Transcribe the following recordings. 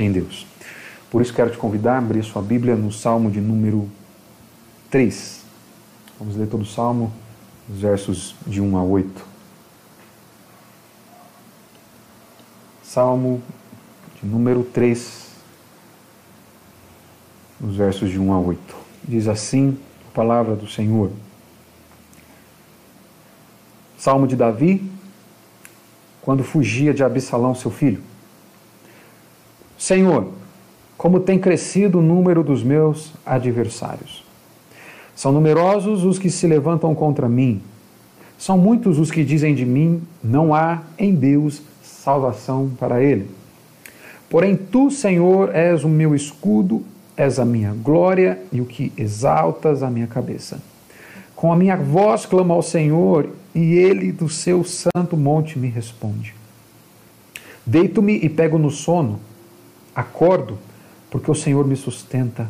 em Deus. Por isso quero te convidar a abrir sua Bíblia no Salmo de número 3. Vamos ler todo o Salmo, os versos de 1 a 8. Salmo de número 3, nos versos de 1 a 8. Diz assim a palavra do Senhor. Salmo de Davi, quando fugia de Absalão, seu filho. Senhor, como tem crescido o número dos meus adversários. São numerosos os que se levantam contra mim. São muitos os que dizem de mim: não há em Deus salvação para ele. Porém, tu, Senhor, és o meu escudo, és a minha glória e o que exaltas a minha cabeça. Com a minha voz clamo ao Senhor e ele do seu santo monte me responde. Deito-me e pego no sono, acordo, porque o Senhor me sustenta.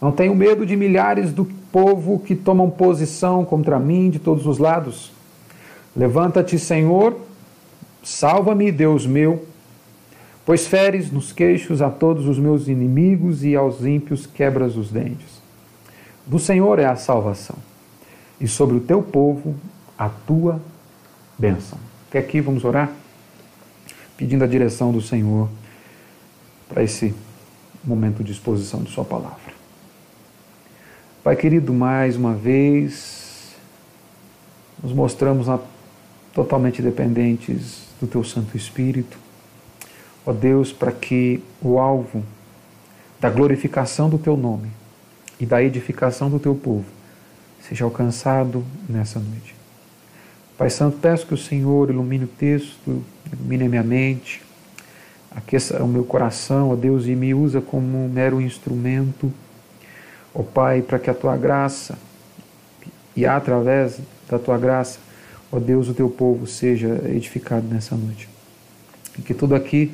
Não tenho medo de milhares do povo que tomam posição contra mim de todos os lados. Levanta-te, Senhor, salva-me, Deus meu, pois feres nos queixos a todos os meus inimigos e aos ímpios quebras os dentes. Do Senhor é a salvação, e sobre o teu povo a tua bênção. Até aqui vamos orar, pedindo a direção do Senhor para esse momento de exposição de Sua palavra. Pai querido, mais uma vez, nos mostramos totalmente dependentes do Teu Santo Espírito. Ó Deus, para que o alvo da glorificação do Teu nome e da edificação do Teu povo seja alcançado nessa noite. Pai Santo, peço que o Senhor ilumine o texto, ilumine a minha mente, aqueça o meu coração, ó Deus, e me usa como um mero instrumento, ó Pai, para que a tua graça e através da tua graça, ó Deus, o teu povo seja edificado nessa noite. E que tudo aqui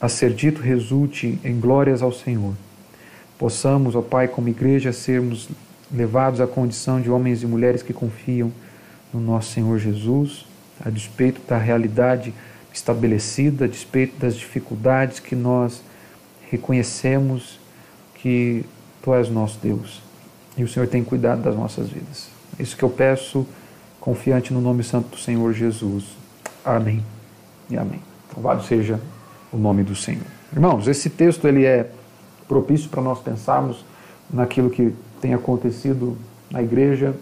a ser dito resulte em glórias ao Senhor. Possamos, ó Pai, como igreja, sermos levados à condição de homens e mulheres que confiam no nosso Senhor Jesus, a despeito da realidade estabelecida, a despeito das dificuldades que nós reconhecemos que Tu és nosso Deus e o Senhor tem cuidado das nossas vidas. É isso que eu peço, confiante no nome santo do Senhor Jesus. Amém e amém. Louvado seja o nome do Senhor. Irmãos, esse texto ele é propício para nós pensarmos naquilo que tem acontecido na igreja,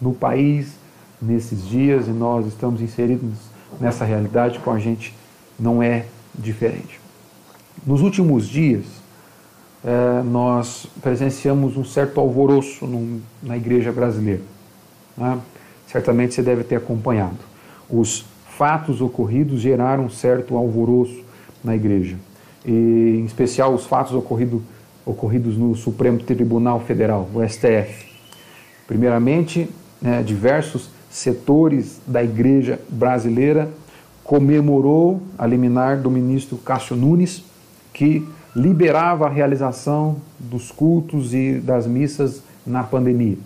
no país, nesses dias e nós estamos inseridos nessa realidade com a gente não é diferente. Nos últimos dias, é, nós presenciamos um certo alvoroço num, na igreja brasileira. Né? Certamente você deve ter acompanhado. Os fatos ocorridos geraram um certo alvoroço na igreja. E, em especial, os fatos ocorrido, ocorridos no Supremo Tribunal Federal, o STF. Primeiramente, né, diversos setores da igreja brasileira comemorou a liminar do ministro Cássio Nunes, que liberava a realização dos cultos e das missas na pandemia.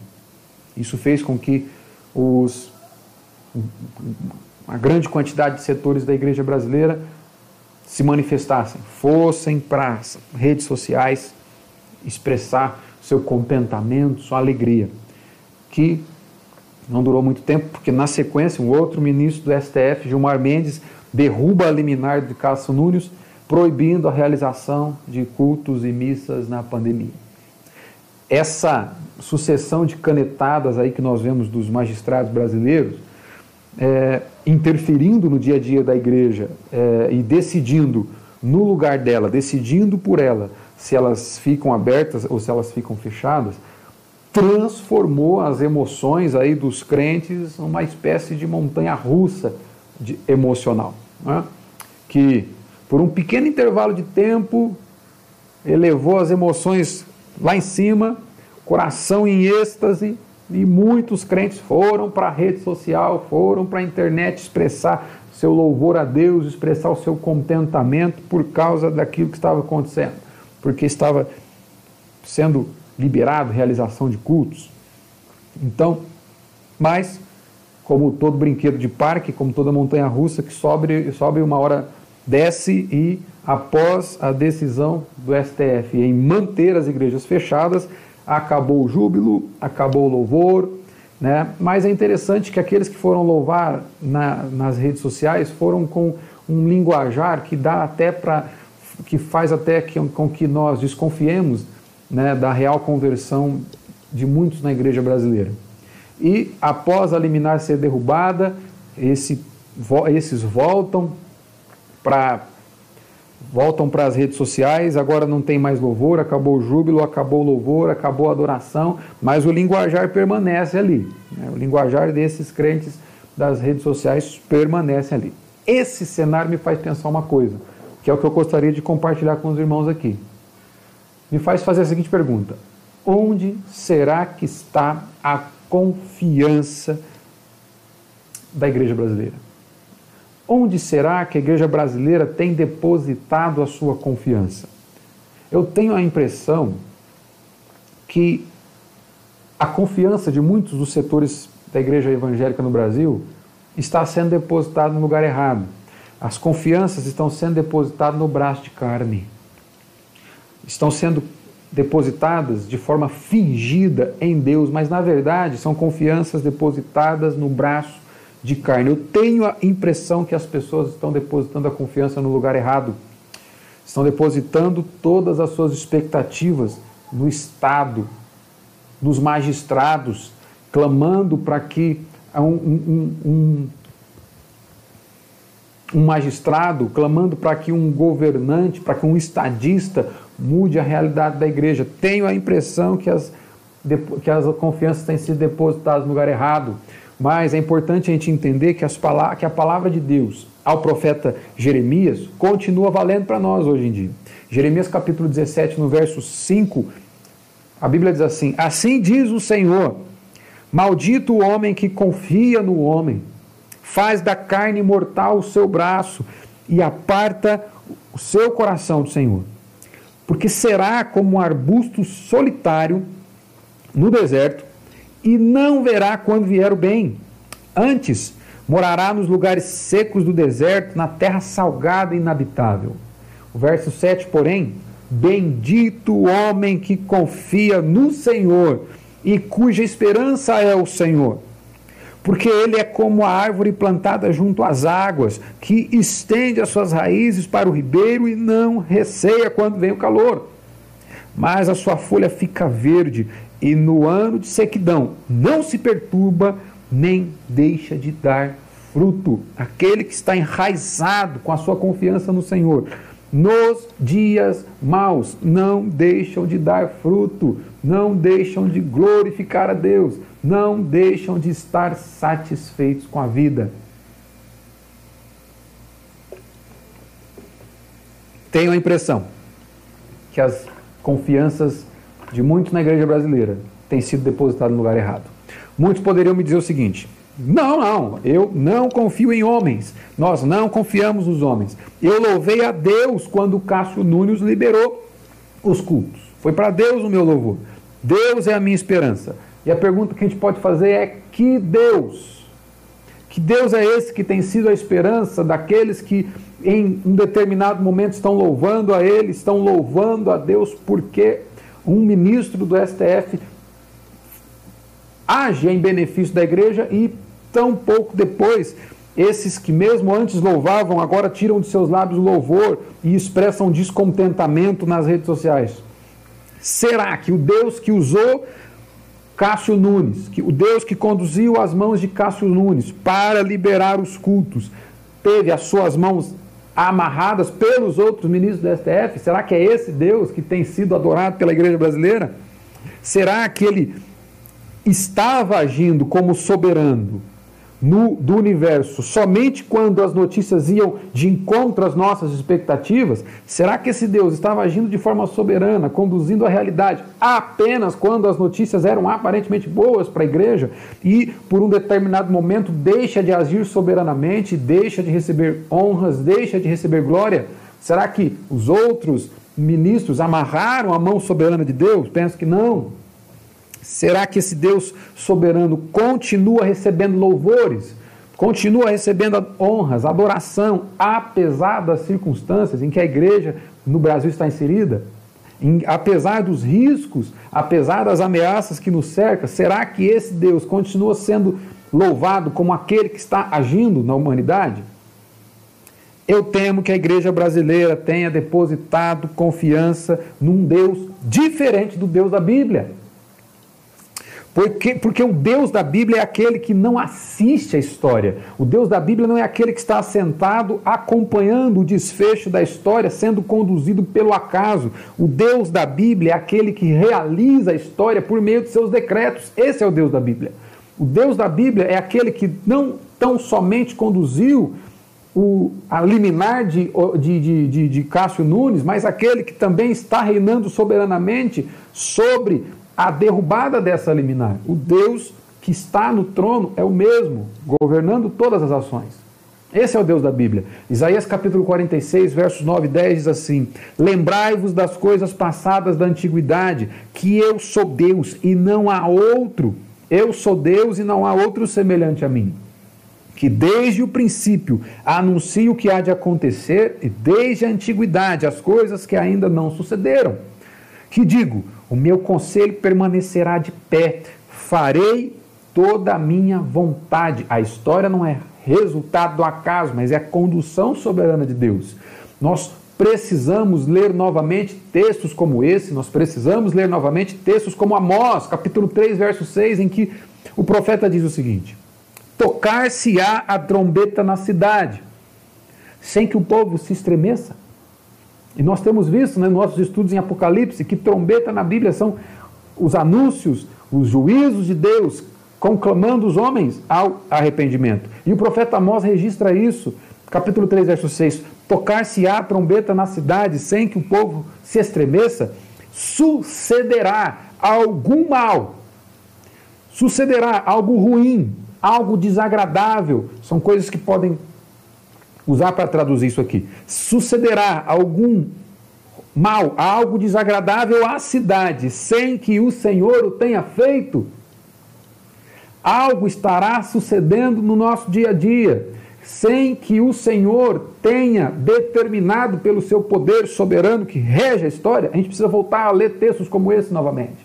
Isso fez com que os, uma grande quantidade de setores da igreja brasileira se manifestassem, fossem para as redes sociais expressar seu contentamento, sua alegria, que não durou muito tempo, porque na sequência um outro ministro do STF, Gilmar Mendes, derruba a liminar de Cássio Nunes, proibindo a realização de cultos e missas na pandemia. Essa sucessão de canetadas aí que nós vemos dos magistrados brasileiros, é, interferindo no dia a dia da igreja é, e decidindo no lugar dela, decidindo por ela se elas ficam abertas ou se elas ficam fechadas, transformou as emoções aí dos crentes numa espécie de montanha russa de, emocional, né? que por um pequeno intervalo de tempo elevou as emoções lá em cima, coração em êxtase, e muitos crentes foram para a rede social, foram para a internet expressar seu louvor a Deus, expressar o seu contentamento por causa daquilo que estava acontecendo, porque estava sendo liberado realização de cultos. Então, mas, como todo brinquedo de parque, como toda montanha russa que sobe, sobe uma hora desce e, após a decisão do STF em manter as igrejas fechadas, acabou o júbilo, acabou o louvor, né? Mas é interessante que aqueles que foram louvar na, nas redes sociais foram com um linguajar que dá até para que faz até que, com que nós desconfiemos né, da real conversão de muitos na igreja brasileira. E após a liminar ser derrubada, esse, esses voltam para voltam para as redes sociais, agora não tem mais louvor, acabou o júbilo, acabou o louvor, acabou a adoração, mas o linguajar permanece ali. Né? O linguajar desses crentes das redes sociais permanece ali. Esse cenário me faz pensar uma coisa, que é o que eu gostaria de compartilhar com os irmãos aqui. Me faz fazer a seguinte pergunta: onde será que está a confiança da igreja brasileira? Onde será que a igreja brasileira tem depositado a sua confiança? Eu tenho a impressão que a confiança de muitos dos setores da igreja evangélica no Brasil está sendo depositada no lugar errado. As confianças estão sendo depositadas no braço de carne. Estão sendo depositadas de forma fingida em Deus, mas na verdade são confianças depositadas no braço de carne. Eu tenho a impressão que as pessoas estão depositando a confiança no lugar errado. Estão depositando todas as suas expectativas no Estado, nos magistrados, clamando para que um, um, um, um magistrado, clamando para que um governante, para que um estadista mude a realidade da igreja. Tenho a impressão que as, que as confianças têm sido depositadas no lugar errado. Mas é importante a gente entender que, as que a palavra de Deus ao profeta Jeremias continua valendo para nós hoje em dia. Jeremias capítulo 17, no verso 5, a Bíblia diz assim: Assim diz o Senhor, maldito o homem que confia no homem, faz da carne mortal o seu braço e aparta o seu coração do Senhor. Porque será como um arbusto solitário no deserto e não verá quando vier o bem. Antes, morará nos lugares secos do deserto, na terra salgada e inabitável. O verso 7, porém, bendito o homem que confia no Senhor e cuja esperança é o Senhor. Porque ele é como a árvore plantada junto às águas, que estende as suas raízes para o ribeiro e não receia quando vem o calor. Mas a sua folha fica verde e no ano de sequidão não se perturba nem deixa de dar fruto. Aquele que está enraizado com a sua confiança no Senhor, nos dias maus, não deixam de dar fruto, não deixam de glorificar a Deus, não deixam de estar satisfeitos com a vida. Tenho a impressão que as confianças de muitos na igreja brasileira tem sido depositado no lugar errado. Muitos poderiam me dizer o seguinte: não, não, eu não confio em homens. Nós não confiamos nos homens. Eu louvei a Deus quando Cássio Nunes liberou os cultos. Foi para Deus o meu louvor. Deus é a minha esperança. E a pergunta que a gente pode fazer é: que Deus? Que Deus é esse que tem sido a esperança daqueles que em um determinado momento estão louvando a Ele, estão louvando a Deus porque um ministro do STF age em benefício da igreja e tão pouco depois esses que mesmo antes louvavam agora tiram de seus lábios louvor e expressam descontentamento nas redes sociais. Será que o Deus que usou Cássio Nunes, que o Deus que conduziu as mãos de Cássio Nunes para liberar os cultos, teve as suas mãos amarradas pelos outros ministros do STF? Será que é esse Deus que tem sido adorado pela igreja brasileira? Será que ele estava agindo como soberano no, do universo somente quando as notícias iam de encontro às nossas expectativas? Será que esse Deus estava agindo de forma soberana, conduzindo a realidade apenas quando as notícias eram aparentemente boas para a igreja e, por um determinado momento, deixa de agir soberanamente, deixa de receber honras, deixa de receber glória? Será que os outros ministros amarraram a mão soberana de Deus? Penso que não. Será que esse Deus soberano continua recebendo louvores continua recebendo honras, adoração, apesar das circunstâncias em que a igreja no Brasil está inserida? Em, apesar dos riscos, apesar das ameaças que nos cercam, será que esse Deus continua sendo louvado como aquele que está agindo na humanidade? Eu temo que a igreja brasileira tenha depositado confiança num Deus diferente do Deus da Bíblia. Porque, porque o Deus da Bíblia é aquele que não assiste a história. O Deus da Bíblia não é aquele que está sentado acompanhando o desfecho da história, sendo conduzido pelo acaso. O Deus da Bíblia é aquele que realiza a história por meio de seus decretos. Esse é o Deus da Bíblia. O Deus da Bíblia é aquele que não tão somente conduziu o, a liminar de, de, de, de Cássio Nunes, mas aquele que também está reinando soberanamente sobre a derrubada dessa liminar. O Deus que está no trono é o mesmo, governando todas as ações. Esse é o Deus da Bíblia. Isaías capítulo 46, versos 9 e 10 diz assim: Lembrai-vos das coisas passadas da antiguidade, que eu sou Deus e não há outro. Eu sou Deus e não há outro semelhante a mim. Que desde o princípio anuncio o que há de acontecer e desde a antiguidade as coisas que ainda não sucederam. Que digo: o meu conselho permanecerá de pé, farei toda a minha vontade. A história não é resultado do acaso, mas é a condução soberana de Deus. Nós precisamos ler novamente textos como esse, nós precisamos ler novamente textos como Amós, capítulo 3, verso 6, em que o profeta diz o seguinte: Tocar-se-á a trombeta na cidade, sem que o povo se estremeça. E nós temos visto né, nos nossos estudos em Apocalipse que trombeta na Bíblia são os anúncios, os juízos de Deus conclamando os homens ao arrependimento. E o profeta Amós registra isso, capítulo 3, verso 6. Tocar-se-á trombeta na cidade sem que o povo se estremeça, sucederá algum mal, sucederá algo ruim, algo desagradável. São coisas que podem usar para traduzir isso aqui. Sucederá algum mal, algo desagradável à cidade, sem que o Senhor o tenha feito. Algo estará sucedendo no nosso dia a dia, sem que o Senhor tenha determinado pelo seu poder soberano que rege a história. A gente precisa voltar a ler textos como esse novamente.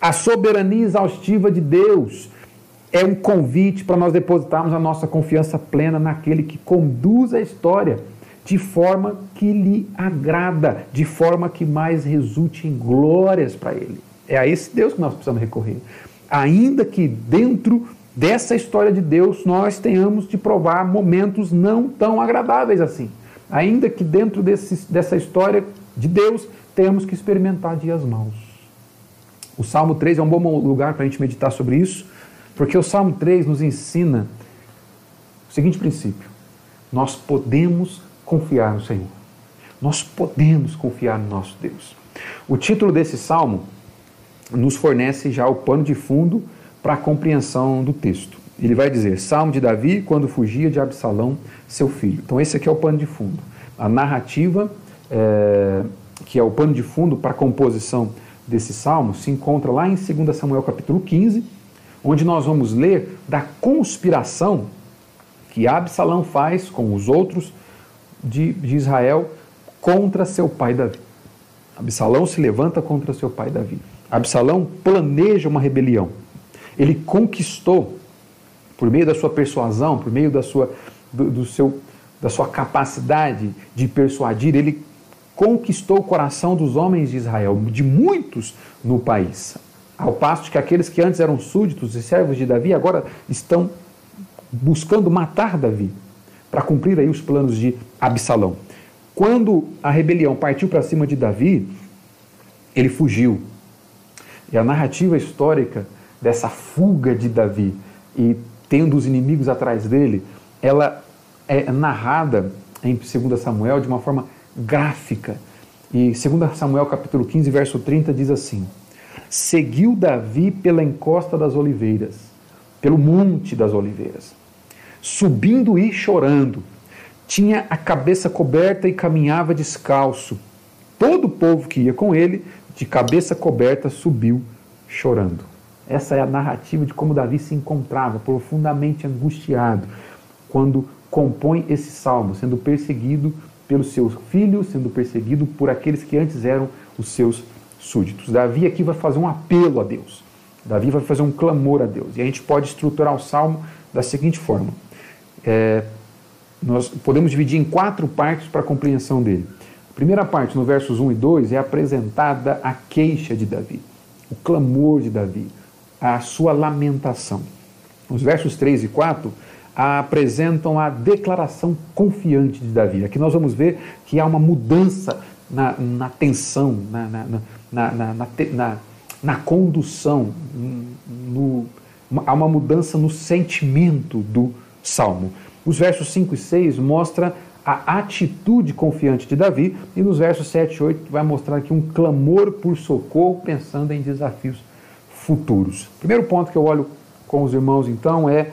A soberania exaustiva de Deus é um convite para nós depositarmos a nossa confiança plena naquele que conduz a história de forma que lhe agrada, de forma que mais resulte em glórias para ele. É a esse Deus que nós precisamos recorrer. Ainda que dentro dessa história de Deus nós tenhamos de provar momentos não tão agradáveis assim. Ainda que dentro desse, dessa história de Deus tenhamos que experimentar dias maus. O Salmo 3 é um bom lugar para a gente meditar sobre isso porque o Salmo 3 nos ensina o seguinte princípio: nós podemos confiar no Senhor. Nós podemos confiar no nosso Deus. O título desse salmo nos fornece já o pano de fundo para a compreensão do texto. Ele vai dizer: Salmo de Davi quando fugia de Absalão, seu filho. Então, esse aqui é o pano de fundo. A narrativa, é, que é o pano de fundo para a composição desse salmo, se encontra lá em 2 Samuel capítulo 15 onde nós vamos ler da conspiração que Absalão faz com os outros de, de Israel contra seu pai Davi. Absalão se levanta contra seu pai Davi. Absalão planeja uma rebelião. Ele conquistou, por meio da sua persuasão, por meio da sua, do, do seu, da sua capacidade de persuadir, ele conquistou o coração dos homens de Israel, de muitos no país. Ao passo que aqueles que antes eram súditos e servos de Davi agora estão buscando matar Davi para cumprir aí os planos de Absalão. Quando a rebelião partiu para cima de Davi, ele fugiu. E a narrativa histórica dessa fuga de Davi e tendo os inimigos atrás dele, ela é narrada em 2 Samuel de uma forma gráfica. E 2 Samuel capítulo 15, verso 30 diz assim: seguiu Davi pela encosta das oliveiras, pelo monte das oliveiras, subindo e chorando. Tinha a cabeça coberta e caminhava descalço. Todo o povo que ia com ele, de cabeça coberta, subiu chorando. Essa é a narrativa de como Davi se encontrava, profundamente angustiado, quando compõe esse salmo, sendo perseguido pelos seus filhos, sendo perseguido por aqueles que antes eram os seus súditos. Davi aqui vai fazer um apelo a Deus. Davi vai fazer um clamor a Deus. E a gente pode estruturar o salmo da seguinte forma: é, nós podemos dividir em quatro partes para a compreensão dele. A primeira parte, no versos 1 e 2, é apresentada a queixa de Davi, o clamor de Davi, a sua lamentação. Os versos 3 e 4 apresentam a declaração confiante de Davi. Aqui nós vamos ver que há uma mudança na, na tensão, na, na, na, na, na condução, no, há uma mudança no sentimento do salmo. Os versos 5 e 6 mostram a atitude confiante de Davi, e nos versos 7 e 8 vai mostrar aqui um clamor por socorro, pensando em desafios futuros. Primeiro ponto que eu olho com os irmãos então é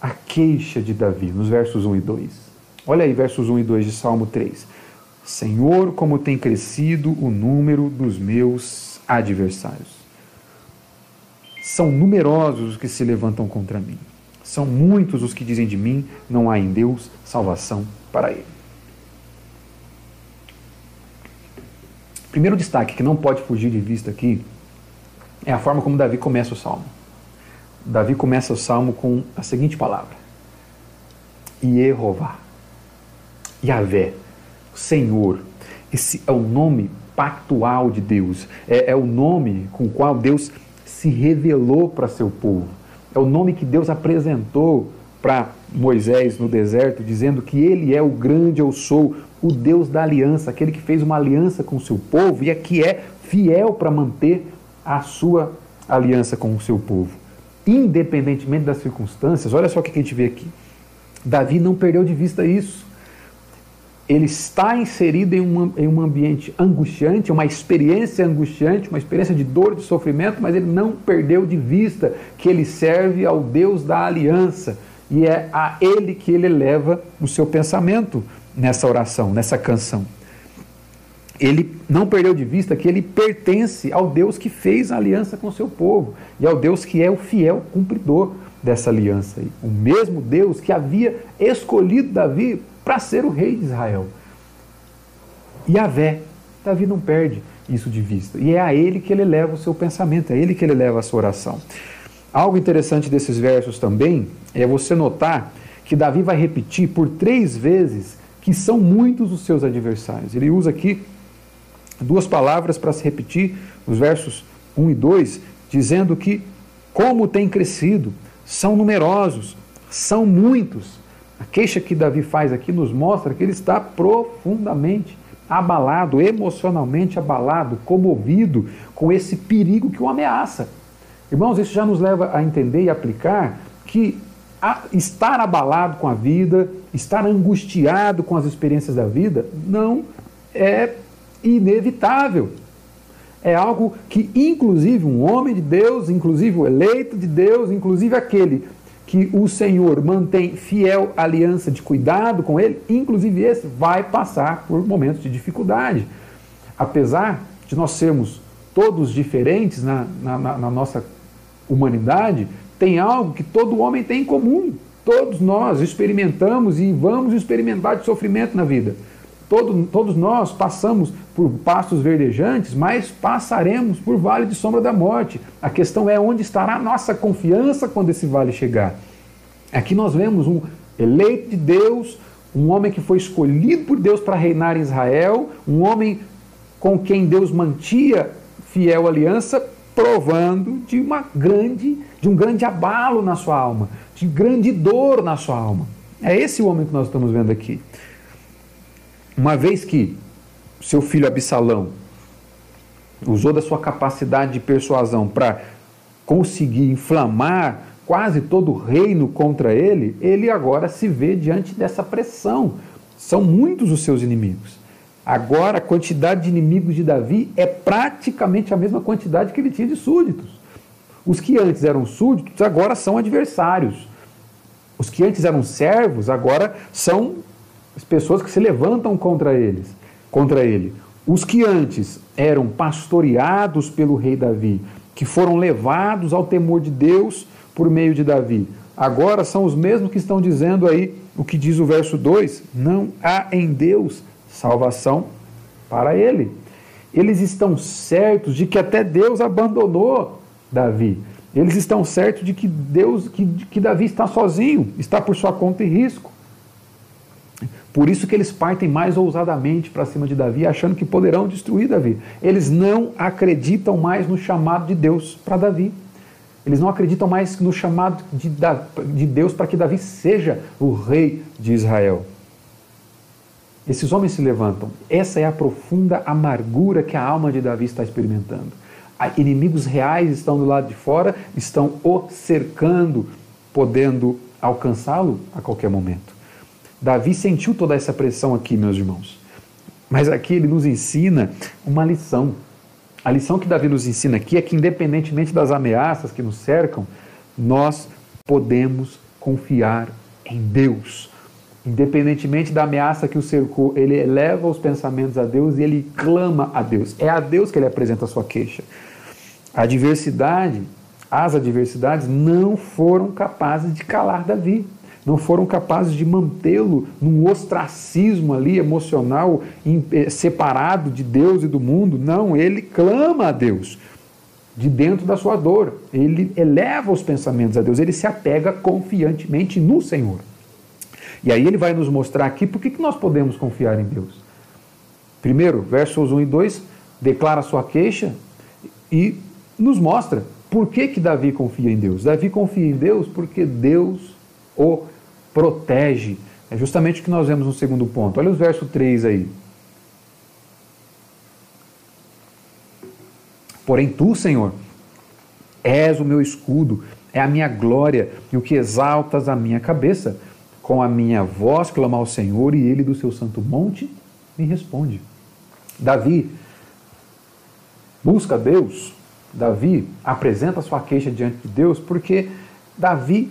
a queixa de Davi, nos versos 1 e 2. Olha aí, versos 1 e 2 de Salmo 3. Senhor, como tem crescido o número dos meus adversários. São numerosos os que se levantam contra mim. São muitos os que dizem de mim: não há em Deus salvação para ele. Primeiro destaque que não pode fugir de vista aqui é a forma como Davi começa o salmo. Davi começa o salmo com a seguinte palavra: Yehová, Yahvé, Senhor. Esse é o nome pactual de Deus, é, é o nome com o qual Deus se revelou para seu povo, é o nome que Deus apresentou para Moisés no deserto, dizendo que ele é o grande eu sou, o Deus da aliança, aquele que fez uma aliança com o seu povo e é que é fiel para manter a sua aliança com o seu povo independentemente das circunstâncias, olha só o que a gente vê aqui. Davi não perdeu de vista isso. Ele está inserido em, uma, em um ambiente angustiante, uma experiência angustiante, uma experiência de dor, de sofrimento, mas ele não perdeu de vista que ele serve ao Deus da aliança e é a ele que ele leva o seu pensamento nessa oração, nessa canção ele não perdeu de vista que ele pertence ao Deus que fez a aliança com o seu povo e ao Deus que é o fiel cumpridor dessa aliança. O mesmo Deus que havia escolhido Davi para ser o rei de Israel. E a Vé, Davi não perde isso de vista. E é a ele que ele leva o seu pensamento, é a ele que ele leva a sua oração. Algo interessante desses versos também é você notar que Davi vai repetir por três vezes que são muitos os seus adversários. Ele usa aqui duas palavras para se repetir nos versos 1 e 2, dizendo que, como tem crescido, são numerosos, são muitos. A queixa que Davi faz aqui nos mostra que ele está profundamente abalado, emocionalmente abalado, comovido com esse perigo que o ameaça. Irmãos, isso já nos leva a entender e aplicar que estar abalado com a vida, estar angustiado com as experiências da vida, não é inevitável. É algo que, inclusive, um homem de Deus, inclusive o eleito de Deus, inclusive aquele que o Senhor mantém fiel aliança de cuidado com ele, inclusive esse vai passar por momentos de dificuldade. Apesar de nós sermos todos diferentes na, na, na nossa humanidade, tem algo que todo homem tem em comum. Todos nós experimentamos e vamos experimentar de sofrimento na vida. Todo, todos nós passamos por pastos verdejantes, mas passaremos por vale de sombra da morte. A questão é onde estará a nossa confiança quando esse vale chegar. Aqui nós vemos um eleito de Deus, um homem que foi escolhido por Deus para reinar em Israel, um homem com quem Deus mantia fiel aliança, provando de uma grande, de um grande abalo na sua alma, de grande dor na sua alma. É esse o homem que nós estamos vendo aqui. Uma vez que seu filho Absalão usou da sua capacidade de persuasão para conseguir inflamar quase todo o reino contra ele, ele agora se vê diante dessa pressão. São muitos os seus inimigos. Agora, a quantidade de inimigos de Davi é praticamente a mesma quantidade que ele tinha de súditos. Os que antes eram súditos agora são adversários. Os que antes eram servos agora são as pessoas que se levantam contra eles, contra ele. Os que antes eram pastoreados pelo rei Davi, que foram levados ao temor de Deus por meio de Davi. Agora são os mesmos que estão dizendo aí o que diz o verso 2: não há em Deus salvação para ele. Eles estão certos de que até Deus abandonou Davi. Eles estão certos de que Deus, que, que Davi está sozinho, está por sua conta e risco. Por isso que eles partem mais ousadamente para cima de Davi, achando que poderão destruir Davi. Eles não acreditam mais no chamado de Deus para Davi. Eles não acreditam mais no chamado de, de Deus para que Davi seja o rei de Israel. Esses homens se levantam. Essa é a profunda amargura que a alma de Davi está experimentando. Inimigos reais estão do lado de fora, estão o cercando, podendo alcançá-lo a qualquer momento. Davi sentiu toda essa pressão aqui, meus irmãos. Mas aqui ele nos ensina uma lição. A lição que Davi nos ensina aqui é que, independentemente das ameaças que nos cercam, nós podemos confiar em Deus. Independentemente da ameaça que o cercou, ele eleva os pensamentos a Deus e ele clama a Deus. É a Deus que ele apresenta a sua queixa. A adversidade, as adversidades não foram capazes de calar Davi. Não foram capazes de mantê-lo num ostracismo ali emocional, eh, separado de Deus e do mundo. Não, ele clama a Deus de dentro da sua dor. Ele eleva os pensamentos a Deus, ele se apega confiantemente no Senhor. E aí ele vai nos mostrar aqui por que nós podemos confiar em Deus. Primeiro, versos 1 e 2, declara sua queixa e nos mostra por que, que Davi confia em Deus. Davi confia em Deus porque Deus o protege. É justamente o que nós vemos no segundo ponto. Olha os versos 3 aí. Porém, tu, Senhor, és o meu escudo, é a minha glória e o que exaltas a minha cabeça com a minha voz clama ao Senhor e ele do seu santo monte me responde. Davi busca Deus, Davi apresenta sua queixa diante de Deus porque Davi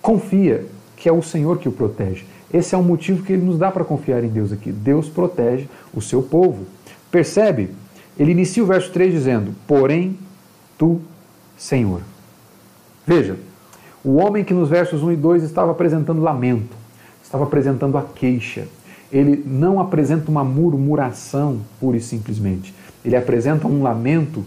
confia que é o Senhor que o protege. Esse é um motivo que ele nos dá para confiar em Deus aqui. Deus protege o seu povo. Percebe? Ele inicia o verso 3 dizendo: Porém, tu, Senhor. Veja, o homem que nos versos 1 e 2 estava apresentando lamento, estava apresentando a queixa. Ele não apresenta uma murmuração pura e simplesmente. Ele apresenta um lamento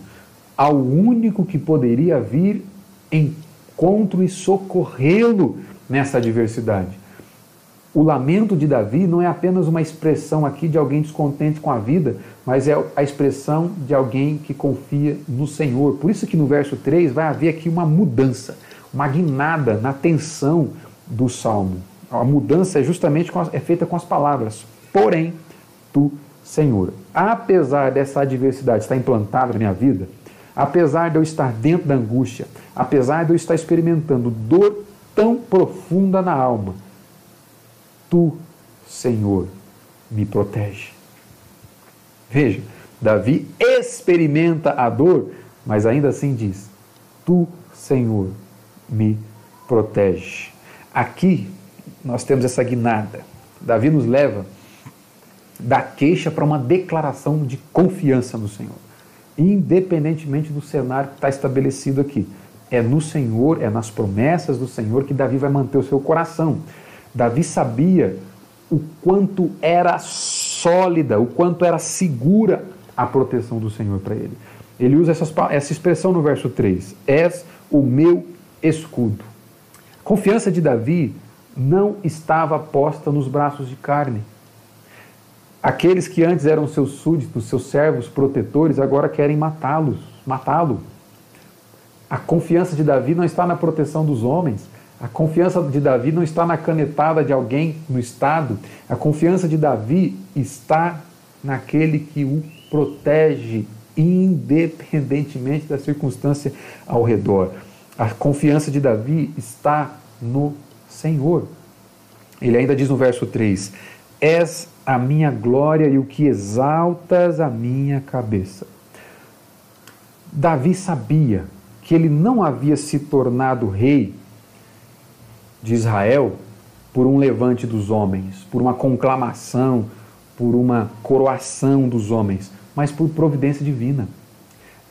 ao único que poderia vir encontro e socorrê-lo nessa adversidade. O lamento de Davi não é apenas uma expressão aqui de alguém descontente com a vida, mas é a expressão de alguém que confia no Senhor. Por isso que no verso 3 vai haver aqui uma mudança uma guinada na tensão do salmo. A mudança é justamente é feita com as palavras. Porém, tu, Senhor, apesar dessa adversidade estar implantada na minha vida, apesar de eu estar dentro da angústia, apesar de eu estar experimentando dor tão profunda na alma, tu, Senhor, me protege. Veja, Davi experimenta a dor, mas ainda assim diz: Tu, Senhor, me protege. Aqui nós temos essa guinada. Davi nos leva da queixa para uma declaração de confiança no Senhor, independentemente do cenário que está estabelecido aqui. É no Senhor, é nas promessas do Senhor que Davi vai manter o seu coração. Davi sabia o quanto era sólida, o quanto era segura a proteção do Senhor para ele. Ele usa essas, essa expressão no verso 3: És o meu escudo. A confiança de Davi não estava posta nos braços de carne. Aqueles que antes eram seus súditos, seus servos protetores, agora querem matá-los, matá-lo. A confiança de Davi não está na proteção dos homens. A confiança de Davi não está na canetada de alguém no Estado. A confiança de Davi está naquele que o protege, independentemente da circunstância ao redor. A confiança de Davi está no Senhor. Ele ainda diz no verso 3: És a minha glória e o que exaltas a minha cabeça. Davi sabia que ele não havia se tornado rei de Israel por um levante dos homens, por uma conclamação, por uma coroação dos homens, mas por providência divina.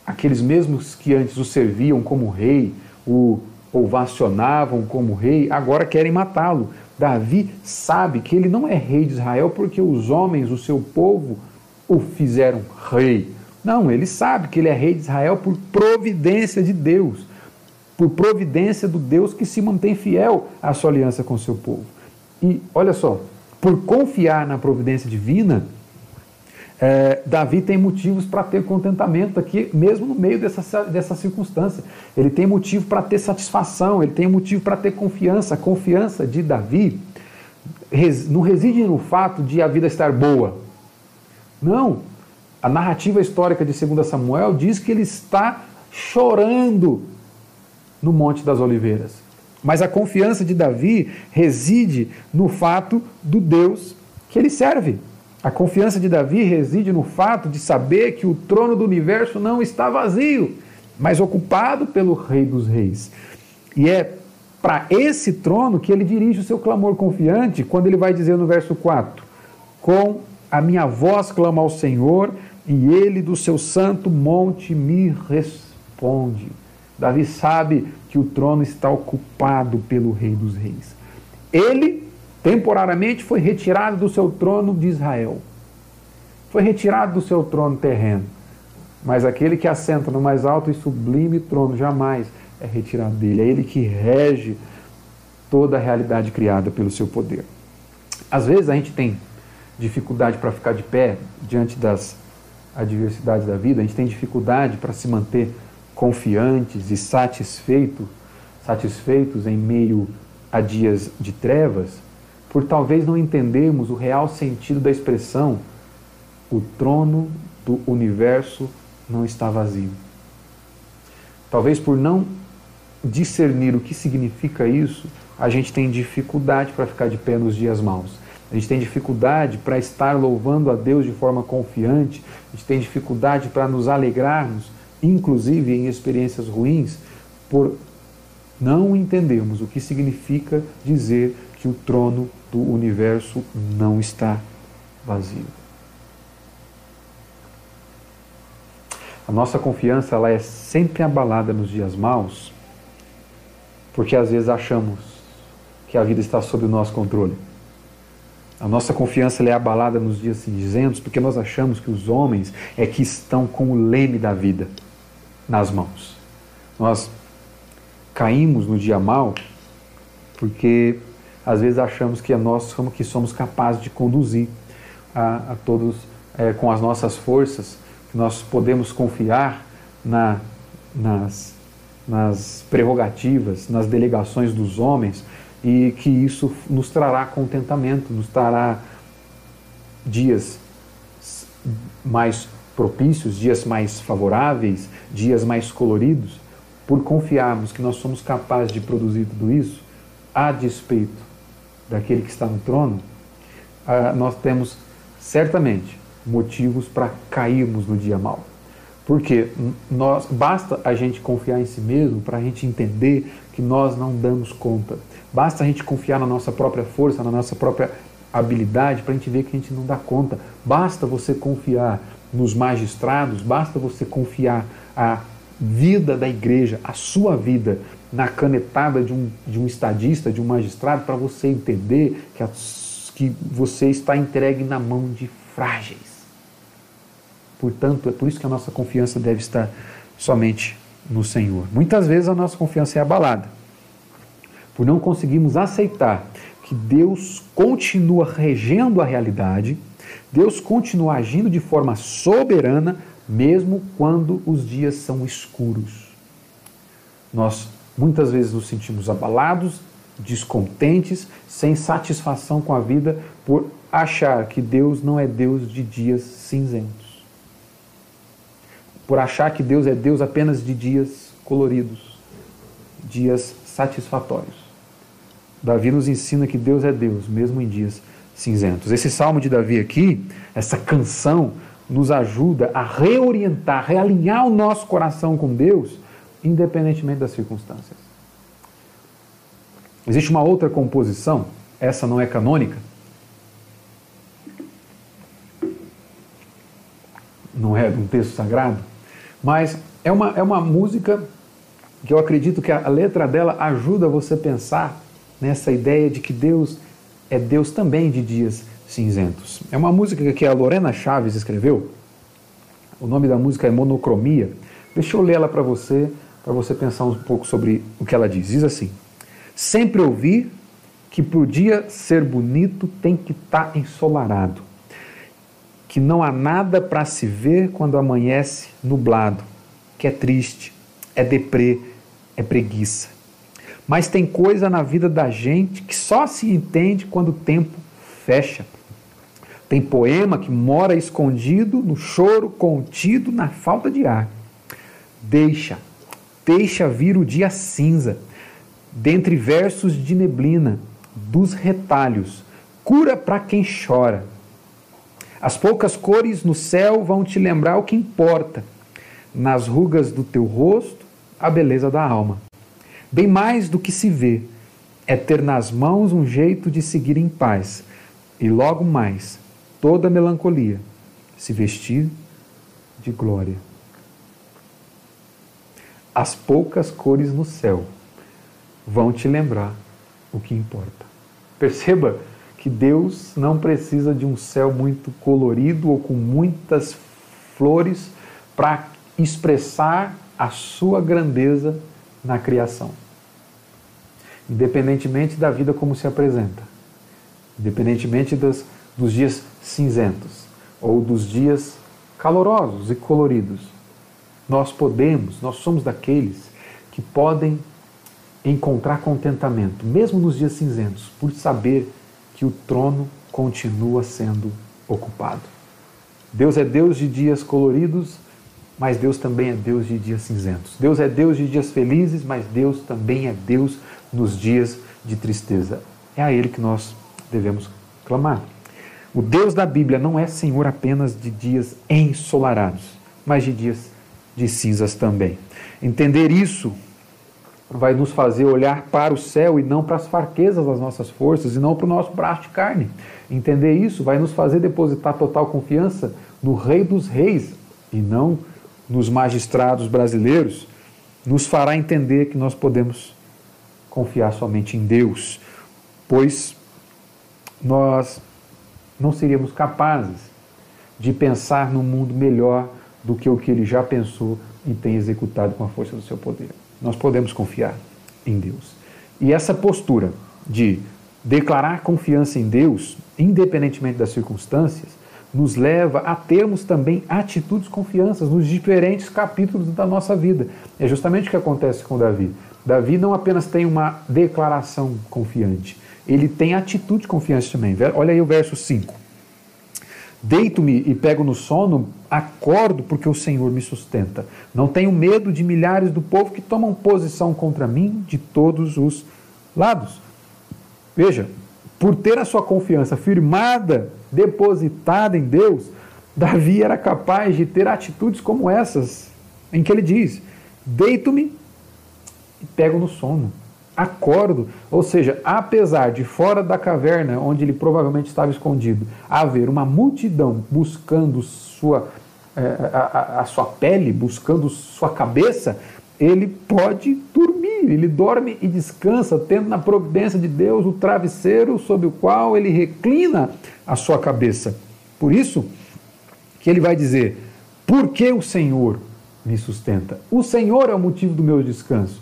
aqueles mesmos que antes o serviam como rei, o ovacionavam como rei, agora querem matá-lo. Davi sabe que ele não é rei de Israel porque os homens, o seu povo, o fizeram rei. Não, ele sabe que ele é rei de Israel por providência de Deus, por providência do Deus que se mantém fiel à sua aliança com seu povo. E olha só, por confiar na providência divina, é, Davi tem motivos para ter contentamento aqui, mesmo no meio dessa, dessa circunstância. Ele tem motivo para ter satisfação, ele tem motivo para ter confiança. A confiança de Davi res, não reside no fato de a vida estar boa. Não. A narrativa histórica de 2 Samuel diz que ele está chorando no Monte das Oliveiras. Mas a confiança de Davi reside no fato do Deus que ele serve. A confiança de Davi reside no fato de saber que o trono do universo não está vazio, mas ocupado pelo Rei dos Reis. E é para esse trono que ele dirige o seu clamor confiante, quando ele vai dizer no verso 4: Com a minha voz clama ao Senhor, e ele do seu santo monte me responde. Davi sabe que o trono está ocupado pelo Rei dos Reis. Ele temporariamente foi retirado do seu trono de Israel. Foi retirado do seu trono terreno. Mas aquele que assenta no mais alto e sublime trono jamais é retirado dele. É ele que rege toda a realidade criada pelo seu poder. Às vezes a gente tem dificuldade para ficar de pé diante das adversidades da vida, a gente tem dificuldade para se manter confiantes e satisfeito, satisfeitos em meio a dias de trevas, por talvez não entendermos o real sentido da expressão o trono do universo não está vazio. Talvez por não discernir o que significa isso, a gente tem dificuldade para ficar de pé nos dias maus. A gente tem dificuldade para estar louvando a Deus de forma confiante, a gente tem dificuldade para nos alegrarmos, inclusive em experiências ruins, por não entendermos o que significa dizer que o trono do universo não está vazio. A nossa confiança ela é sempre abalada nos dias maus, porque às vezes achamos que a vida está sob o nosso controle. A nossa confiança é abalada nos dias cinzentos, porque nós achamos que os homens é que estão com o leme da vida nas mãos. Nós caímos no dia mau porque às vezes achamos que nós somos, que somos capazes de conduzir a, a todos é, com as nossas forças, que nós podemos confiar na, nas, nas prerrogativas, nas delegações dos homens e que isso nos trará contentamento, nos trará dias mais propícios, dias mais favoráveis, dias mais coloridos, por confiarmos que nós somos capazes de produzir tudo isso, a despeito daquele que está no trono, ah, nós temos certamente motivos para cairmos no dia mal. Porque nós, basta a gente confiar em si mesmo para a gente entender que nós não damos conta. Basta a gente confiar na nossa própria força, na nossa própria habilidade para a gente ver que a gente não dá conta. Basta você confiar nos magistrados, basta você confiar a vida da igreja, a sua vida, na canetada de um, de um estadista, de um magistrado, para você entender que, a, que você está entregue na mão de frágeis. Portanto, é por isso que a nossa confiança deve estar somente no Senhor. Muitas vezes a nossa confiança é abalada, por não conseguirmos aceitar que Deus continua regendo a realidade, Deus continua agindo de forma soberana, mesmo quando os dias são escuros. Nós Muitas vezes nos sentimos abalados, descontentes, sem satisfação com a vida, por achar que Deus não é Deus de dias cinzentos. Por achar que Deus é Deus apenas de dias coloridos, dias satisfatórios. Davi nos ensina que Deus é Deus, mesmo em dias cinzentos. Esse salmo de Davi aqui, essa canção, nos ajuda a reorientar, realinhar o nosso coração com Deus independentemente das circunstâncias. Existe uma outra composição, essa não é canônica, não é um texto sagrado, mas É uma, é uma música que eu acredito que a letra dela ajuda você a pensar nessa ideia de que Deus é Deus também de dias cinzentos. É uma música que a Lorena Chaves escreveu. O nome da música é Monocromia. Deixa eu ler ela para você, para você pensar um pouco sobre o que ela diz. Diz assim: Sempre ouvi que para o dia ser bonito tem que estar tá ensolarado, que não há nada para se ver quando amanhece nublado, que é triste, é deprê, é preguiça. Mas tem coisa na vida da gente que só se entende quando o tempo fecha. Tem poema que mora escondido no choro contido na falta de ar. Deixa, deixa vir o dia cinza, dentre versos de neblina, dos retalhos, cura para quem chora. As poucas cores no céu vão te lembrar o que importa. Nas rugas do teu rosto, a beleza da alma. Bem mais do que se vê, é ter nas mãos um jeito de seguir em paz, e logo mais, toda melancolia, se vestir de glória. As poucas cores no céu vão te lembrar o que importa. Perceba que Deus não precisa de um céu muito colorido ou com muitas flores para expressar a sua grandeza na criação. Independentemente da vida como se apresenta, independentemente dos, dos dias cinzentos ou dos dias calorosos e coloridos, nós podemos, nós somos daqueles que podem encontrar contentamento, mesmo nos dias cinzentos, por saber que o trono continua sendo ocupado. Deus é Deus de dias coloridos, mas Deus também é Deus de dias cinzentos. Deus é Deus de dias felizes, mas Deus também é Deus nos dias de tristeza. É a Ele que nós devemos clamar. O Deus da Bíblia não é Senhor apenas de dias ensolarados, mas de dias de cinzas também. Entender isso vai nos fazer olhar para o céu e não para as fraquezas das nossas forças e não para o nosso braço de carne. Entender isso vai nos fazer depositar total confiança no Rei dos Reis e não nos magistrados brasileiros. Nos fará entender que nós podemos confiar somente em Deus, pois nós não seríamos capazes de pensar num mundo melhor do que o que ele já pensou e tem executado com a força do seu poder nós podemos confiar em Deus. E essa postura de declarar confiança em Deus, independentemente das circunstâncias, nos leva a termos também atitudes confianças nos diferentes capítulos da nossa vida. É justamente o que acontece com Davi. Davi não apenas tem uma declaração confiante, ele tem atitude confiante também. Olha aí o verso 5. Deito-me e pego no sono, acordo porque o Senhor me sustenta. Não tenho medo de milhares do povo que tomam posição contra mim de todos os lados. Veja, por ter a sua confiança firmada, depositada em Deus, Davi era capaz de ter atitudes como essas, em que ele diz: Deito-me e pego no sono acordo, ou seja, apesar de fora da caverna onde ele provavelmente estava escondido, haver uma multidão buscando sua, é, a, a, sua pele, buscando sua cabeça, ele pode dormir, ele dorme e descansa, tendo na providência de Deus o travesseiro sobre o qual ele reclina a sua cabeça. Por isso que ele vai dizer: Por que o Senhor me sustenta? O Senhor é o motivo do meu descanso.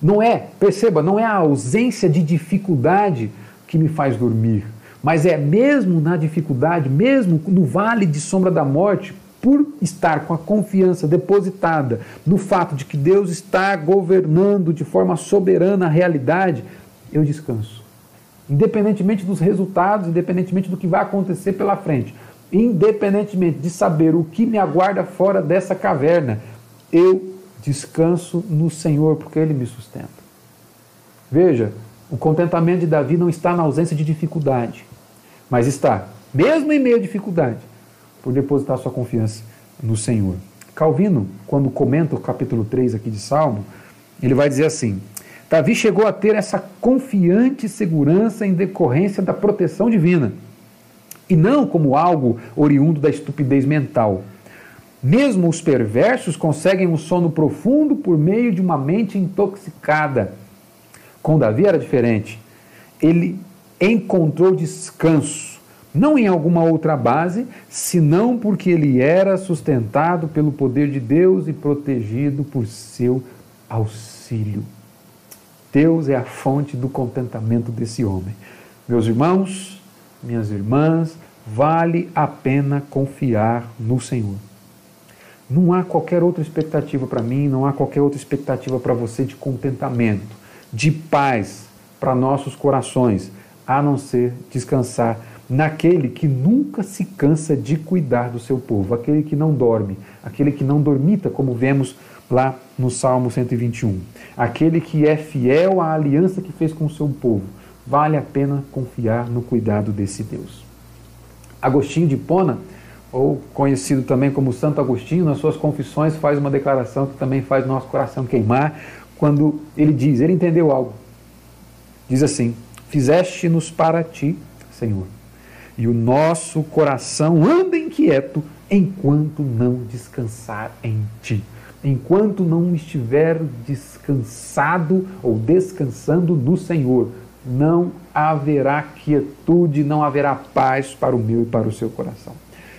Não é, perceba, não é a ausência de dificuldade que me faz dormir, mas é mesmo na dificuldade, mesmo no vale de sombra da morte, por estar com a confiança depositada no fato de que Deus está governando de forma soberana a realidade, eu descanso. Independentemente dos resultados, independentemente do que vai acontecer pela frente, independentemente de saber o que me aguarda fora dessa caverna, eu descanso no Senhor, porque Ele me sustenta. Veja, o contentamento de Davi não está na ausência de dificuldade, mas está, mesmo em meio à dificuldade, por depositar sua confiança no Senhor. Calvino, quando comenta o capítulo 3 aqui de Salmo, ele vai dizer assim: Davi chegou a ter essa confiante segurança em decorrência da proteção divina, e não como algo oriundo da estupidez mental Mesmo os perversos conseguem um sono profundo por meio de uma mente intoxicada. Com Davi era diferente. Ele encontrou descanso, não em alguma outra base, senão porque ele era sustentado pelo poder de Deus e protegido por seu auxílio. Deus é a fonte do contentamento desse homem. Meus irmãos, minhas irmãs, vale a pena confiar no Senhor. Não há qualquer outra expectativa para mim, não há qualquer outra expectativa para você de contentamento, de paz para nossos corações, a não ser descansar naquele que nunca se cansa de cuidar do seu povo, aquele que não dorme, aquele que não dormita, como vemos lá no Salmo 121. Aquele que é fiel à aliança que fez com o seu povo. Vale a pena confiar no cuidado desse Deus. Agostinho de Pona, ou conhecido também como Santo Agostinho, nas suas confissões faz uma declaração que também faz nosso coração queimar, quando ele diz, ele entendeu algo. Diz assim: Fizeste-nos para ti, Senhor, e o nosso coração anda inquieto enquanto não descansar em ti enquanto não estiver descansado ou descansando no Senhor, não haverá quietude, não haverá paz para o meu e para o seu coração.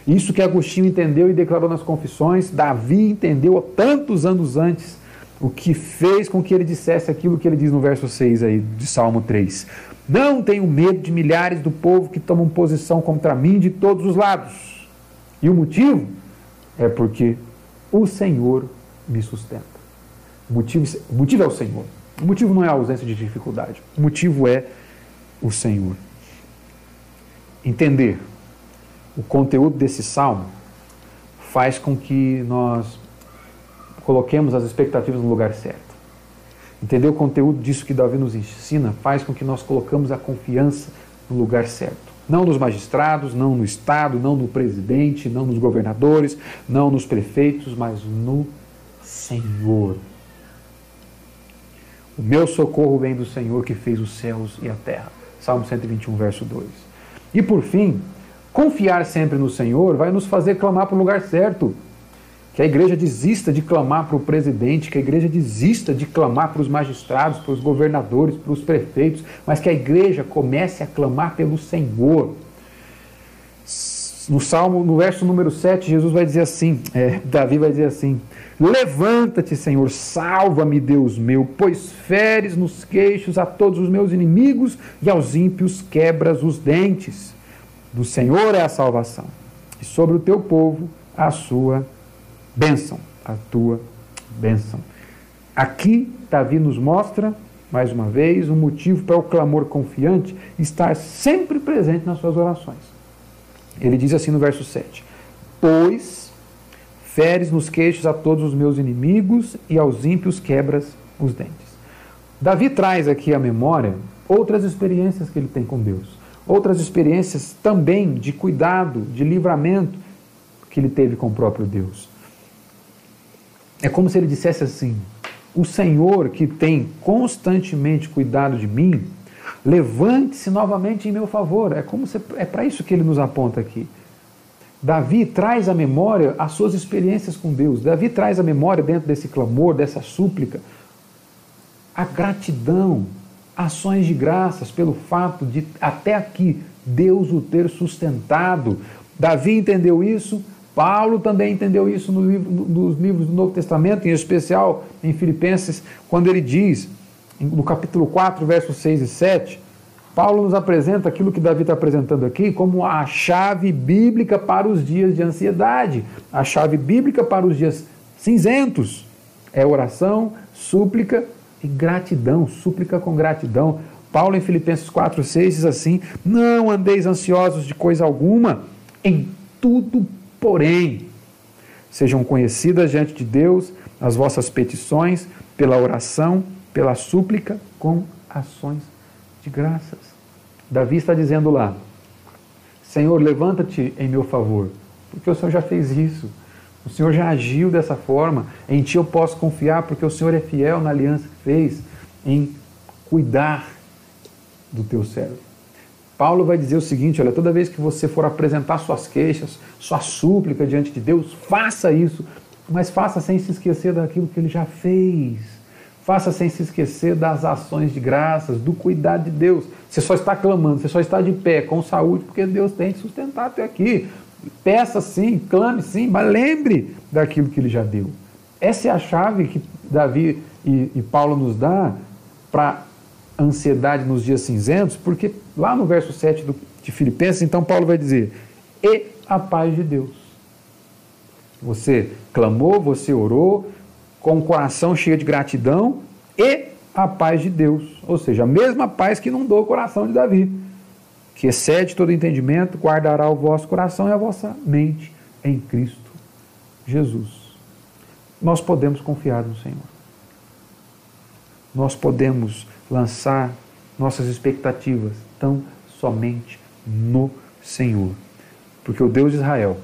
Isso que Agostinho entendeu e declarou nas confissões, Davi entendeu tantos anos antes, o que fez com que ele dissesse aquilo que ele diz no verso 6 aí de Salmo 3. Não tenho medo de milhares do povo que tomam posição contra mim de todos os lados. E o motivo é porque o Senhor me sustenta. O motivo, o motivo é o Senhor. O motivo não é a ausência de dificuldade. O motivo é o Senhor. Entender o conteúdo desse salmo faz com que nós coloquemos as expectativas no lugar certo. Entender o conteúdo disso que Davi nos ensina faz com que nós colocamos a confiança no lugar certo. Não nos magistrados, não no Estado, não no presidente, não nos governadores, não nos prefeitos, mas no Senhor. O meu socorro vem do Senhor que fez os céus e a terra. Salmo 121, verso 2. E por fim, confiar sempre no Senhor vai nos fazer clamar para o lugar certo. Que a igreja desista de clamar para o presidente, que a igreja desista de clamar para os magistrados, para os governadores, para os prefeitos, mas que a igreja comece a clamar pelo Senhor. No Salmo, no verso número 7, Jesus vai dizer assim, é, Davi vai dizer assim: Levanta-te, Senhor, salva-me, Deus meu, pois feres nos queixos a todos os meus inimigos e aos ímpios quebras os dentes. Do Senhor é a salvação, e sobre o teu povo a sua bênção, a tua bênção. Aqui, Davi nos mostra, mais uma vez, um motivo para o clamor confiante estar sempre presente nas suas orações. Ele diz assim no verso 7: Pois feres nos queixos a todos os meus inimigos e aos ímpios quebras os dentes. Davi traz aqui à memória outras experiências que ele tem com Deus, outras experiências também de cuidado, de livramento que ele teve com o próprio Deus. É como se ele dissesse assim: O Senhor que tem constantemente cuidado de mim, Levante-se novamente em meu favor. É como se, é para isso que ele nos aponta aqui. Davi traz à memória as suas experiências com Deus. Davi traz à memória, dentro desse clamor, dessa súplica, a gratidão, ações de graças pelo fato de até aqui Deus o ter sustentado. Davi entendeu isso, Paulo também entendeu isso no livro, nos livros do Novo Testamento, em especial em Filipenses, quando ele diz: no capítulo 4, versos 6 e 7, Paulo nos apresenta aquilo que Davi está apresentando aqui como a chave bíblica para os dias de ansiedade, a chave bíblica para os dias cinzentos. É oração, súplica e gratidão, súplica com gratidão. Paulo em Filipenses 4, 6 diz assim: Não andeis ansiosos de coisa alguma, em tudo, porém, sejam conhecidas diante de Deus as vossas petições pela oração pela súplica com ações de graças. Davi está dizendo lá: Senhor, levanta-te em meu favor, porque o Senhor já fez isso. O Senhor já agiu dessa forma. Em ti eu posso confiar, porque o Senhor é fiel na aliança que fez em cuidar do teu servo. Paulo vai dizer o seguinte: olha, toda vez que você for apresentar suas queixas, sua súplica diante de Deus, faça isso, mas faça sem se esquecer daquilo que ele já fez. Faça sem se esquecer das ações de graças, do cuidado de Deus. Você só está clamando, você só está de pé, com saúde, porque Deus tem te sustentado até aqui. Peça sim, clame sim, mas lembre daquilo que ele já deu. Essa é a chave que Davi e, e Paulo nos dá para ansiedade nos dias cinzentos, porque lá no verso 7 do, de Filipenses, então Paulo vai dizer: E a paz de Deus. Você clamou, você orou, com o coração cheio de gratidão, e a paz de Deus. Ou seja, a mesma paz que inundou o coração de Davi, que excede todo entendimento, guardará o vosso coração e a vossa mente em Cristo Jesus. Nós podemos confiar no Senhor. Nós podemos lançar nossas expectativas tão somente no Senhor. Porque o Deus de Israel,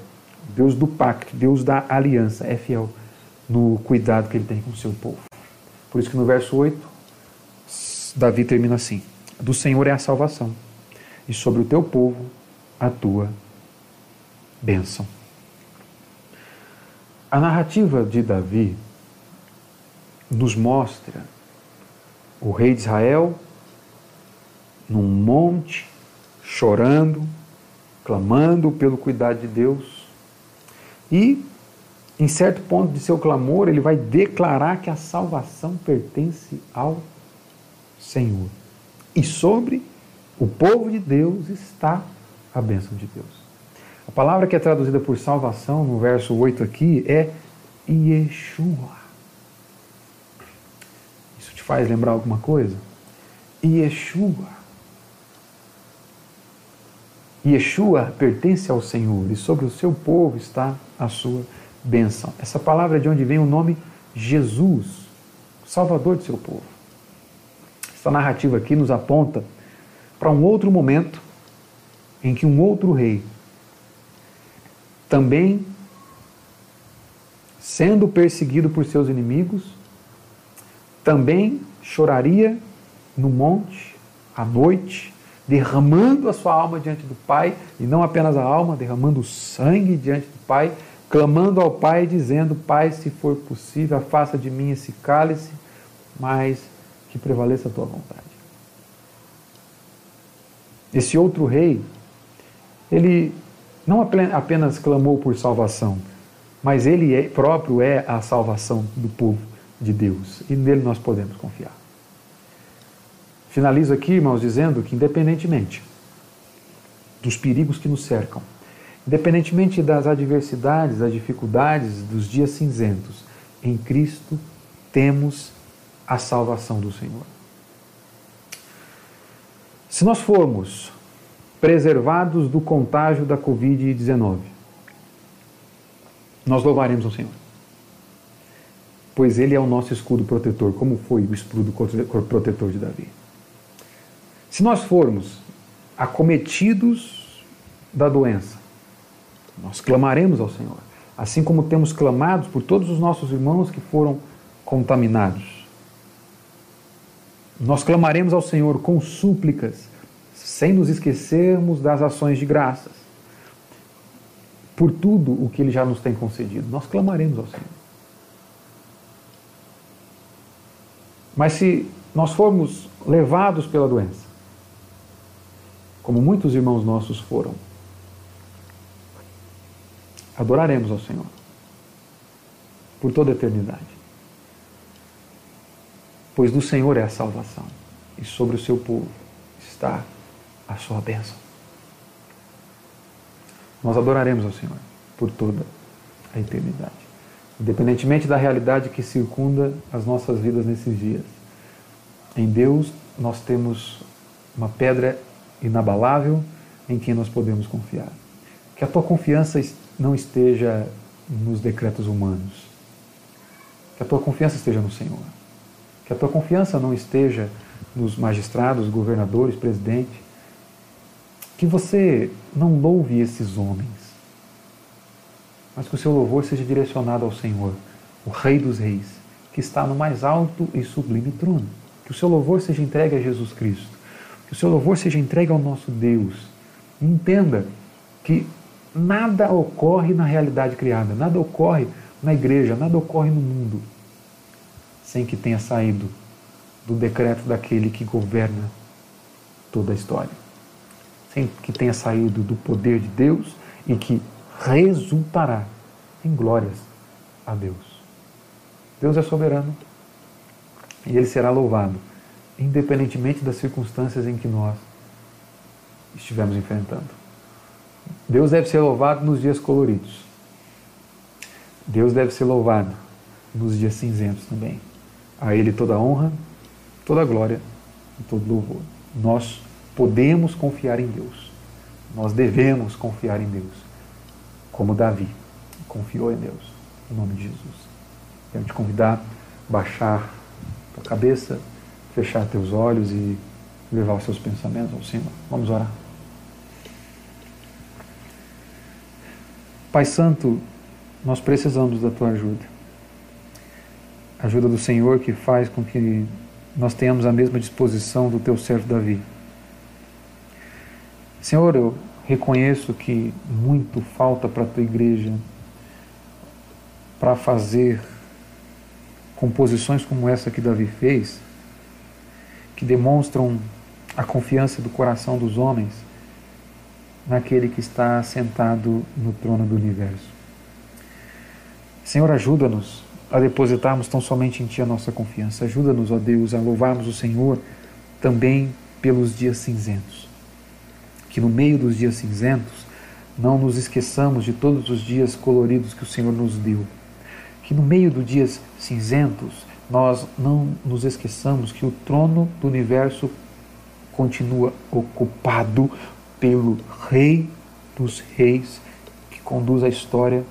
Deus do pacto, Deus da aliança, é fiel no cuidado que ele tem com o seu povo. Por isso que no verso 8, Davi termina assim: Do Senhor é a salvação, e sobre o teu povo a tua bênção. A narrativa de Davi nos mostra o rei de Israel num monte, chorando, clamando pelo cuidado de Deus. E, em certo ponto de seu clamor, ele vai declarar que a salvação pertence ao Senhor. E sobre o povo de Deus está a bênção de Deus. A palavra que é traduzida por salvação no verso 8 aqui é Yeshua faz lembrar alguma coisa? Yeshua. Yeshua pertence ao Senhor e sobre o seu povo está a sua bênção. Essa palavra é de onde vem o nome Jesus, Salvador de seu povo. Essa narrativa aqui nos aponta para um outro momento em que um outro rei, também sendo perseguido por seus inimigos, também choraria no monte à noite, derramando a sua alma diante do Pai, e não apenas a alma, derramando o sangue diante do Pai, clamando ao Pai, dizendo: Pai, se for possível, afasta de mim esse cálice, mas que prevaleça a tua vontade. Esse outro rei, ele não apenas clamou por salvação, mas ele é, próprio é a salvação do povo de Deus e nele nós podemos confiar. Finalizo aqui, irmãos, dizendo que, independentemente dos perigos que nos cercam, independentemente das adversidades, das dificuldades, dos dias cinzentos, em Cristo temos a salvação do Senhor. Se nós formos preservados do contágio da Covid-19, nós louvaremos o Senhor pois ele é o nosso escudo protetor, como foi o escudo protetor de Davi. Se nós formos acometidos da doença, nós clamaremos ao Senhor, assim como temos clamado por todos os nossos irmãos que foram contaminados. Nós clamaremos ao Senhor com súplicas, sem nos esquecermos das ações de graças, por tudo o que Ele já nos tem concedido. Nós clamaremos ao Senhor. Mas se nós formos levados pela doença, como muitos irmãos nossos foram, adoraremos ao Senhor por toda a eternidade. Pois do Senhor é a salvação e sobre o seu povo está a sua bênção. Nós adoraremos ao Senhor por toda a eternidade independentemente da realidade que circunda as nossas vidas nesses dias. Em Deus nós temos uma pedra inabalável em quem nós podemos confiar. Que a tua confiança não esteja nos decretos humanos. Que a tua confiança esteja no Senhor. Que a tua confiança não esteja nos magistrados, governadores, presidente. Que você não louve esses homens mas que o seu louvor seja direcionado ao Senhor, o Rei dos Reis, que está no mais alto e sublime trono. Que o seu louvor seja entregue a Jesus Cristo. O seu louvor seja entregue ao nosso Deus. Entenda que nada ocorre na realidade criada, nada ocorre na igreja, nada ocorre no mundo sem que tenha saído do decreto daquele que governa toda a história. Sem que tenha saído do poder de Deus e que resultará em glórias a Deus. Deus é soberano e ele será louvado, independentemente das circunstâncias em que nós estivermos enfrentando. Deus deve ser louvado nos dias coloridos. Deus deve ser louvado nos dias cinzentos também. A Ele toda honra, toda glória e todo louvor. Nós podemos confiar em Deus. Nós devemos confiar em Deus. Como Davi confiou em Deus. Em nome de Jesus. Quero te convidar a baixar tua cabeça, fechar teus olhos e levar os seus pensamentos ao cima. Vamos orar. Pai Santo, nós precisamos da tua ajuda. ajuda do Senhor que faz com que nós tenhamos a mesma disposição do teu servo Davi. Senhor, eu reconheço que muito falta para a tua igreja para fazer composições como essa que Davi fez, que demonstram a confiança do coração dos homens naquele que está sentado no trono do universo. Senhor, ajuda-nos a depositarmos tão somente em Ti a nossa confiança. Ajuda-nos, ó Deus, a louvarmos o Senhor também pelos dias cinzentos. Que no meio dos dias cinzentos não nos esqueçamos de todos os dias coloridos que o Senhor nos deu. Que no meio dos dias cinzentos nós não nos esqueçamos que o trono do universo continua ocupado pelo Rei dos Reis, que conduz a história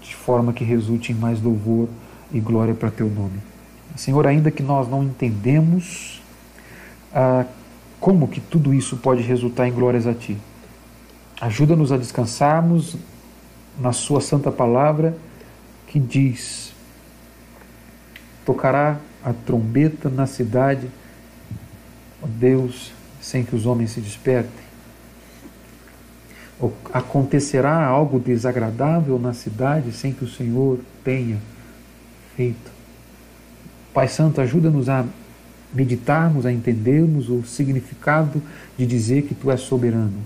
de forma que resulte em mais louvor e glória para teu nome. Senhor, ainda que nós não entendemos ah, como que tudo isso pode resultar em glórias a Ti, ajuda-nos a descansarmos na Sua santa palavra que diz: tocará a trombeta na cidade, ó Deus, sem que os homens se despertem acontecerá algo desagradável na cidade sem que o Senhor tenha feito. Pai Santo, ajuda-nos a meditarmos, a entendermos o significado de dizer que Tu és soberano,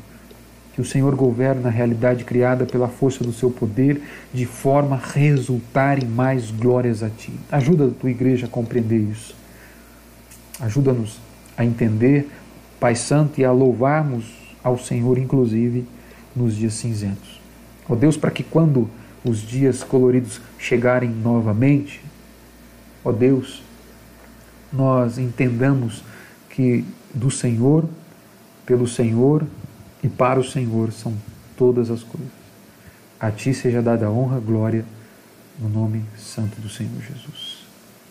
que o Senhor governa a realidade criada pela força do Seu poder, de forma a resultar em mais glórias a Ti. Ajuda a Tua igreja a compreender isso. Ajuda-nos a entender, Pai Santo, e a louvarmos ao Senhor, inclusive nos dias cinzentos. Ó oh Deus, para que quando os dias coloridos chegarem novamente, ó oh Deus, nós entendamos que do Senhor, pelo Senhor e para o Senhor são todas as coisas. A Ti seja dada honra, glória, no nome santo do Senhor Jesus.